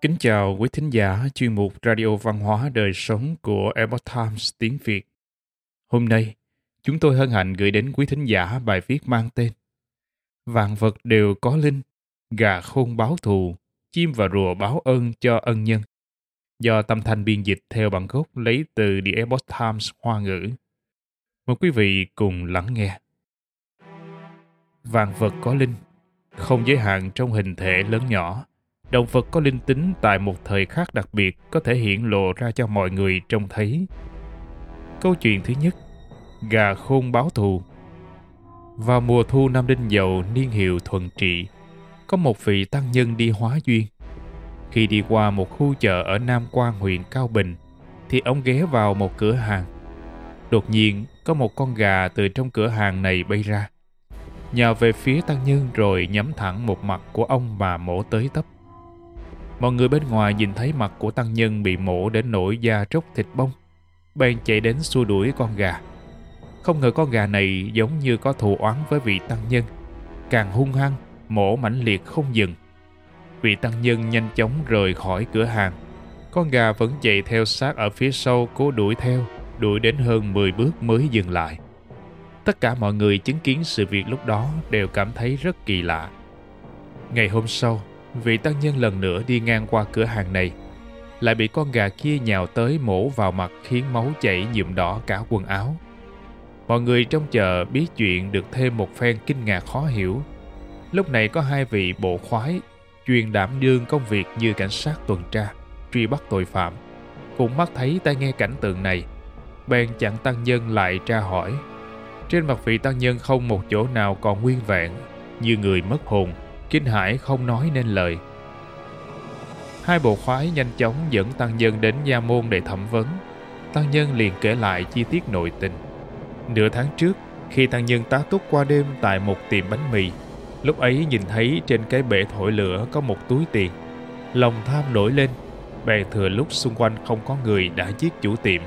Kính chào quý thính giả chuyên mục Radio Văn hóa Đời Sống của Epoch Times tiếng Việt. Hôm nay, chúng tôi hân hạnh gửi đến quý thính giả bài viết mang tên Vạn vật đều có linh, gà khôn báo thù, chim và rùa báo ơn cho ân nhân. Do tâm thanh biên dịch theo bản gốc lấy từ The Epoch Times Hoa ngữ. Mời quý vị cùng lắng nghe. Vạn vật có linh, không giới hạn trong hình thể lớn nhỏ, động vật có linh tính tại một thời khắc đặc biệt có thể hiện lộ ra cho mọi người trông thấy. Câu chuyện thứ nhất, gà khôn báo thù. Vào mùa thu năm đinh dậu niên hiệu thuần trị, có một vị tăng nhân đi hóa duyên. Khi đi qua một khu chợ ở Nam Quan huyện Cao Bình, thì ông ghé vào một cửa hàng. Đột nhiên, có một con gà từ trong cửa hàng này bay ra. Nhào về phía tăng nhân rồi nhắm thẳng một mặt của ông mà mổ tới tấp. Mọi người bên ngoài nhìn thấy mặt của tăng nhân bị mổ đến nỗi da tróc thịt bông. Bèn chạy đến xua đuổi con gà. Không ngờ con gà này giống như có thù oán với vị tăng nhân. Càng hung hăng, mổ mãnh liệt không dừng. Vị tăng nhân nhanh chóng rời khỏi cửa hàng. Con gà vẫn chạy theo sát ở phía sau cố đuổi theo, đuổi đến hơn 10 bước mới dừng lại. Tất cả mọi người chứng kiến sự việc lúc đó đều cảm thấy rất kỳ lạ. Ngày hôm sau, vị tăng nhân lần nữa đi ngang qua cửa hàng này. Lại bị con gà kia nhào tới mổ vào mặt khiến máu chảy nhuộm đỏ cả quần áo. Mọi người trong chợ biết chuyện được thêm một phen kinh ngạc khó hiểu. Lúc này có hai vị bộ khoái, chuyên đảm đương công việc như cảnh sát tuần tra, truy bắt tội phạm. Cũng mắt thấy tai nghe cảnh tượng này, bèn chặn tăng nhân lại tra hỏi. Trên mặt vị tăng nhân không một chỗ nào còn nguyên vẹn, như người mất hồn kinh hãi không nói nên lời. Hai bộ khoái nhanh chóng dẫn tăng nhân đến gia môn để thẩm vấn. Tăng nhân liền kể lại chi tiết nội tình. Nửa tháng trước, khi tăng nhân tá túc qua đêm tại một tiệm bánh mì, lúc ấy nhìn thấy trên cái bể thổi lửa có một túi tiền. Lòng tham nổi lên, bèn thừa lúc xung quanh không có người đã giết chủ tiệm,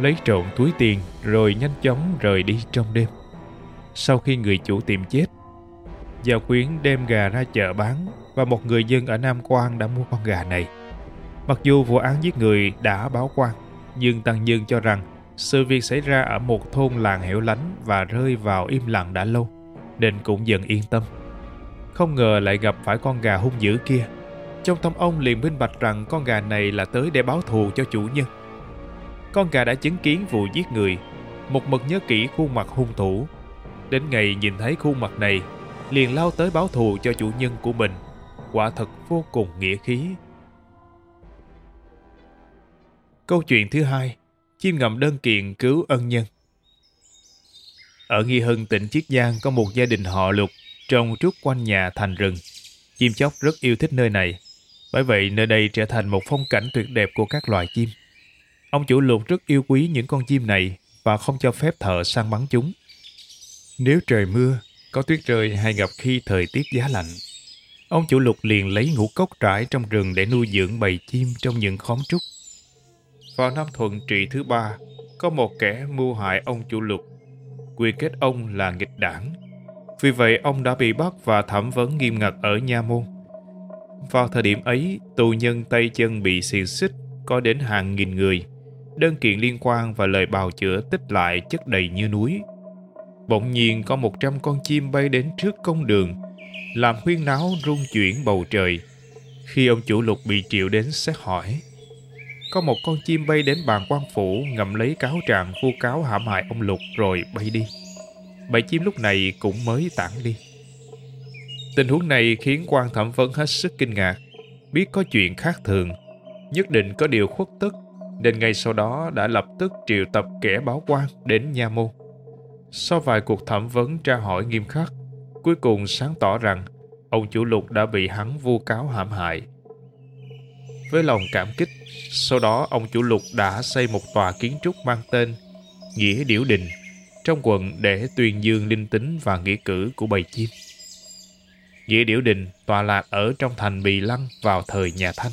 lấy trộn túi tiền rồi nhanh chóng rời đi trong đêm. Sau khi người chủ tiệm chết, Giao Quyến đem gà ra chợ bán và một người dân ở Nam Quan đã mua con gà này. Mặc dù vụ án giết người đã báo quan, nhưng Tăng Nhân cho rằng sự việc xảy ra ở một thôn làng hẻo lánh và rơi vào im lặng đã lâu, nên cũng dần yên tâm. Không ngờ lại gặp phải con gà hung dữ kia. Trong tâm ông liền minh bạch rằng con gà này là tới để báo thù cho chủ nhân. Con gà đã chứng kiến vụ giết người, một mực nhớ kỹ khuôn mặt hung thủ. Đến ngày nhìn thấy khuôn mặt này liền lao tới báo thù cho chủ nhân của mình. Quả thật vô cùng nghĩa khí. Câu chuyện thứ hai, chim ngầm đơn kiện cứu ân nhân. Ở Nghi Hưng, tỉnh Chiết Giang có một gia đình họ lục trồng trúc quanh nhà thành rừng. Chim chóc rất yêu thích nơi này, bởi vậy nơi đây trở thành một phong cảnh tuyệt đẹp của các loài chim. Ông chủ lục rất yêu quý những con chim này và không cho phép thợ săn bắn chúng. Nếu trời mưa, có tuyết rơi hay gặp khi thời tiết giá lạnh. Ông chủ lục liền lấy ngũ cốc trải trong rừng để nuôi dưỡng bầy chim trong những khóm trúc. Vào năm thuận trị thứ ba, có một kẻ mưu hại ông chủ lục. Quy kết ông là nghịch đảng. Vì vậy ông đã bị bắt và thẩm vấn nghiêm ngặt ở Nha Môn. Vào thời điểm ấy, tù nhân tay chân bị xiềng xích có đến hàng nghìn người. Đơn kiện liên quan và lời bào chữa tích lại chất đầy như núi Bỗng nhiên có một trăm con chim bay đến trước công đường, làm huyên náo rung chuyển bầu trời. Khi ông chủ lục bị triệu đến xét hỏi, có một con chim bay đến bàn quan phủ ngậm lấy cáo trạng vu cáo hãm hại ông lục rồi bay đi. Bầy chim lúc này cũng mới tản đi. Tình huống này khiến quan thẩm vấn hết sức kinh ngạc, biết có chuyện khác thường, nhất định có điều khuất tức, nên ngay sau đó đã lập tức triệu tập kẻ báo quan đến nha môn. Sau vài cuộc thẩm vấn tra hỏi nghiêm khắc, cuối cùng sáng tỏ rằng ông chủ lục đã bị hắn vu cáo hãm hại. Với lòng cảm kích, sau đó ông chủ lục đã xây một tòa kiến trúc mang tên Nghĩa Điểu Đình trong quận để tuyên dương linh tính và nghĩa cử của bầy chim. Nghĩa Điểu Đình tọa lạc ở trong thành Bì Lăng vào thời nhà Thanh.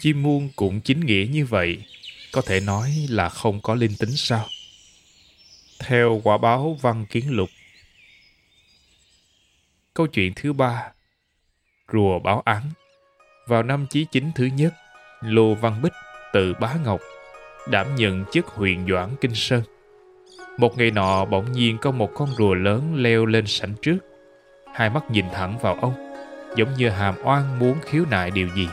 Chim muôn cũng chính nghĩa như vậy, có thể nói là không có linh tính sao? Theo quả báo văn kiến lục. Câu chuyện thứ ba Rùa báo án Vào năm Chí Chính thứ nhất, Lô Văn Bích tự Bá Ngọc đảm nhận chức huyện Doãn Kinh Sơn. Một ngày nọ bỗng nhiên có một con rùa lớn leo lên sảnh trước. Hai mắt nhìn thẳng vào ông, giống như hàm oan muốn khiếu nại điều gì.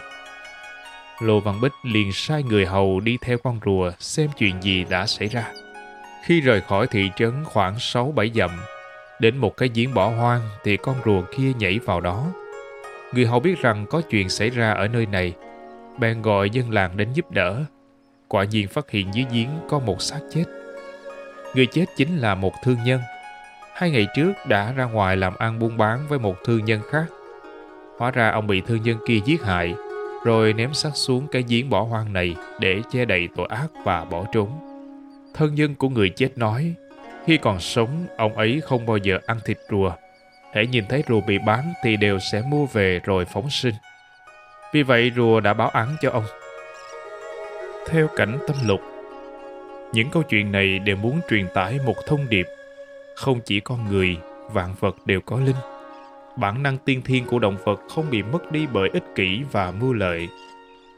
Lô Văn Bích liền sai người hầu đi theo con rùa xem chuyện gì đã xảy ra. Khi rời khỏi thị trấn khoảng 6-7 dặm, đến một cái giếng bỏ hoang thì con rùa kia nhảy vào đó. Người hầu biết rằng có chuyện xảy ra ở nơi này, bèn gọi dân làng đến giúp đỡ. Quả nhiên phát hiện dưới giếng có một xác chết. Người chết chính là một thương nhân. Hai ngày trước đã ra ngoài làm ăn buôn bán với một thương nhân khác. Hóa ra ông bị thương nhân kia giết hại, rồi ném xác xuống cái giếng bỏ hoang này để che đậy tội ác và bỏ trốn. Thân nhân của người chết nói, khi còn sống, ông ấy không bao giờ ăn thịt rùa. Hễ nhìn thấy rùa bị bán thì đều sẽ mua về rồi phóng sinh. Vì vậy rùa đã báo án cho ông. Theo cảnh tâm lục, những câu chuyện này đều muốn truyền tải một thông điệp. Không chỉ con người, vạn vật đều có linh. Bản năng tiên thiên của động vật không bị mất đi bởi ích kỷ và mưu lợi.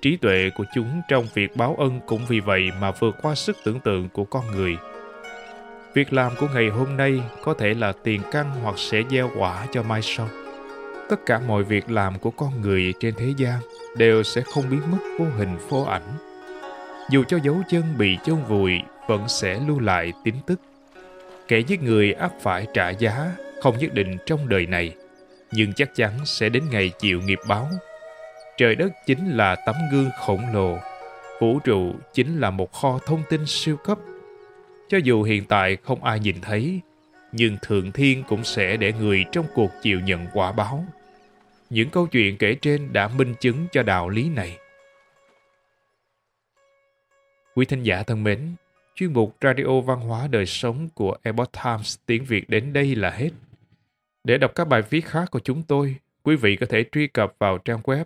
Trí tuệ của chúng trong việc báo ân cũng vì vậy mà vượt qua sức tưởng tượng của con người. Việc làm của ngày hôm nay có thể là tiền căn hoặc sẽ gieo quả cho mai sau. Tất cả mọi việc làm của con người trên thế gian đều sẽ không biến mất vô hình vô ảnh. Dù cho dấu chân bị chôn vùi vẫn sẽ lưu lại tín tức. Kẻ giết người ắt phải trả giá không nhất định trong đời này, nhưng chắc chắn sẽ đến ngày chịu nghiệp báo. Trời đất chính là tấm gương khổng lồ, vũ trụ chính là một kho thông tin siêu cấp. Cho dù hiện tại không ai nhìn thấy, nhưng Thượng Thiên cũng sẽ để người trong cuộc chịu nhận quả báo. Những câu chuyện kể trên đã minh chứng cho đạo lý này. Quý thính giả thân mến, chuyên mục Radio Văn hóa Đời Sống của Epoch Times tiếng Việt đến đây là hết. Để đọc các bài viết khác của chúng tôi, quý vị có thể truy cập vào trang web